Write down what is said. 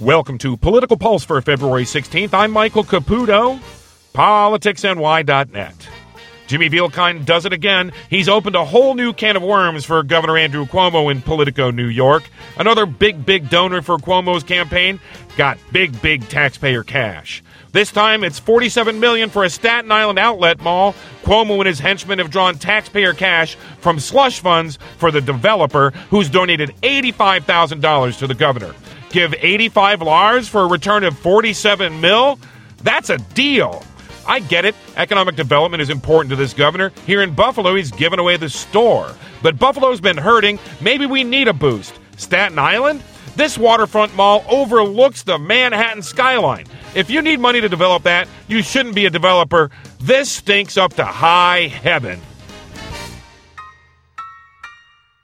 Welcome to Political Pulse for February 16th. I'm Michael Caputo, politicsny.net. Jimmy Vielkind does it again. He's opened a whole new can of worms for Governor Andrew Cuomo in Politico, New York. Another big, big donor for Cuomo's campaign got big, big taxpayer cash. This time it's 47 million for a Staten Island outlet mall. Cuomo and his henchmen have drawn taxpayer cash from slush funds for the developer who's donated $85,000 to the governor. Give 85 Lars for a return of 47 mil? That's a deal. I get it. Economic development is important to this governor. Here in Buffalo, he's given away the store. But Buffalo's been hurting. Maybe we need a boost. Staten Island? This waterfront mall overlooks the Manhattan skyline. If you need money to develop that, you shouldn't be a developer. This stinks up to high heaven.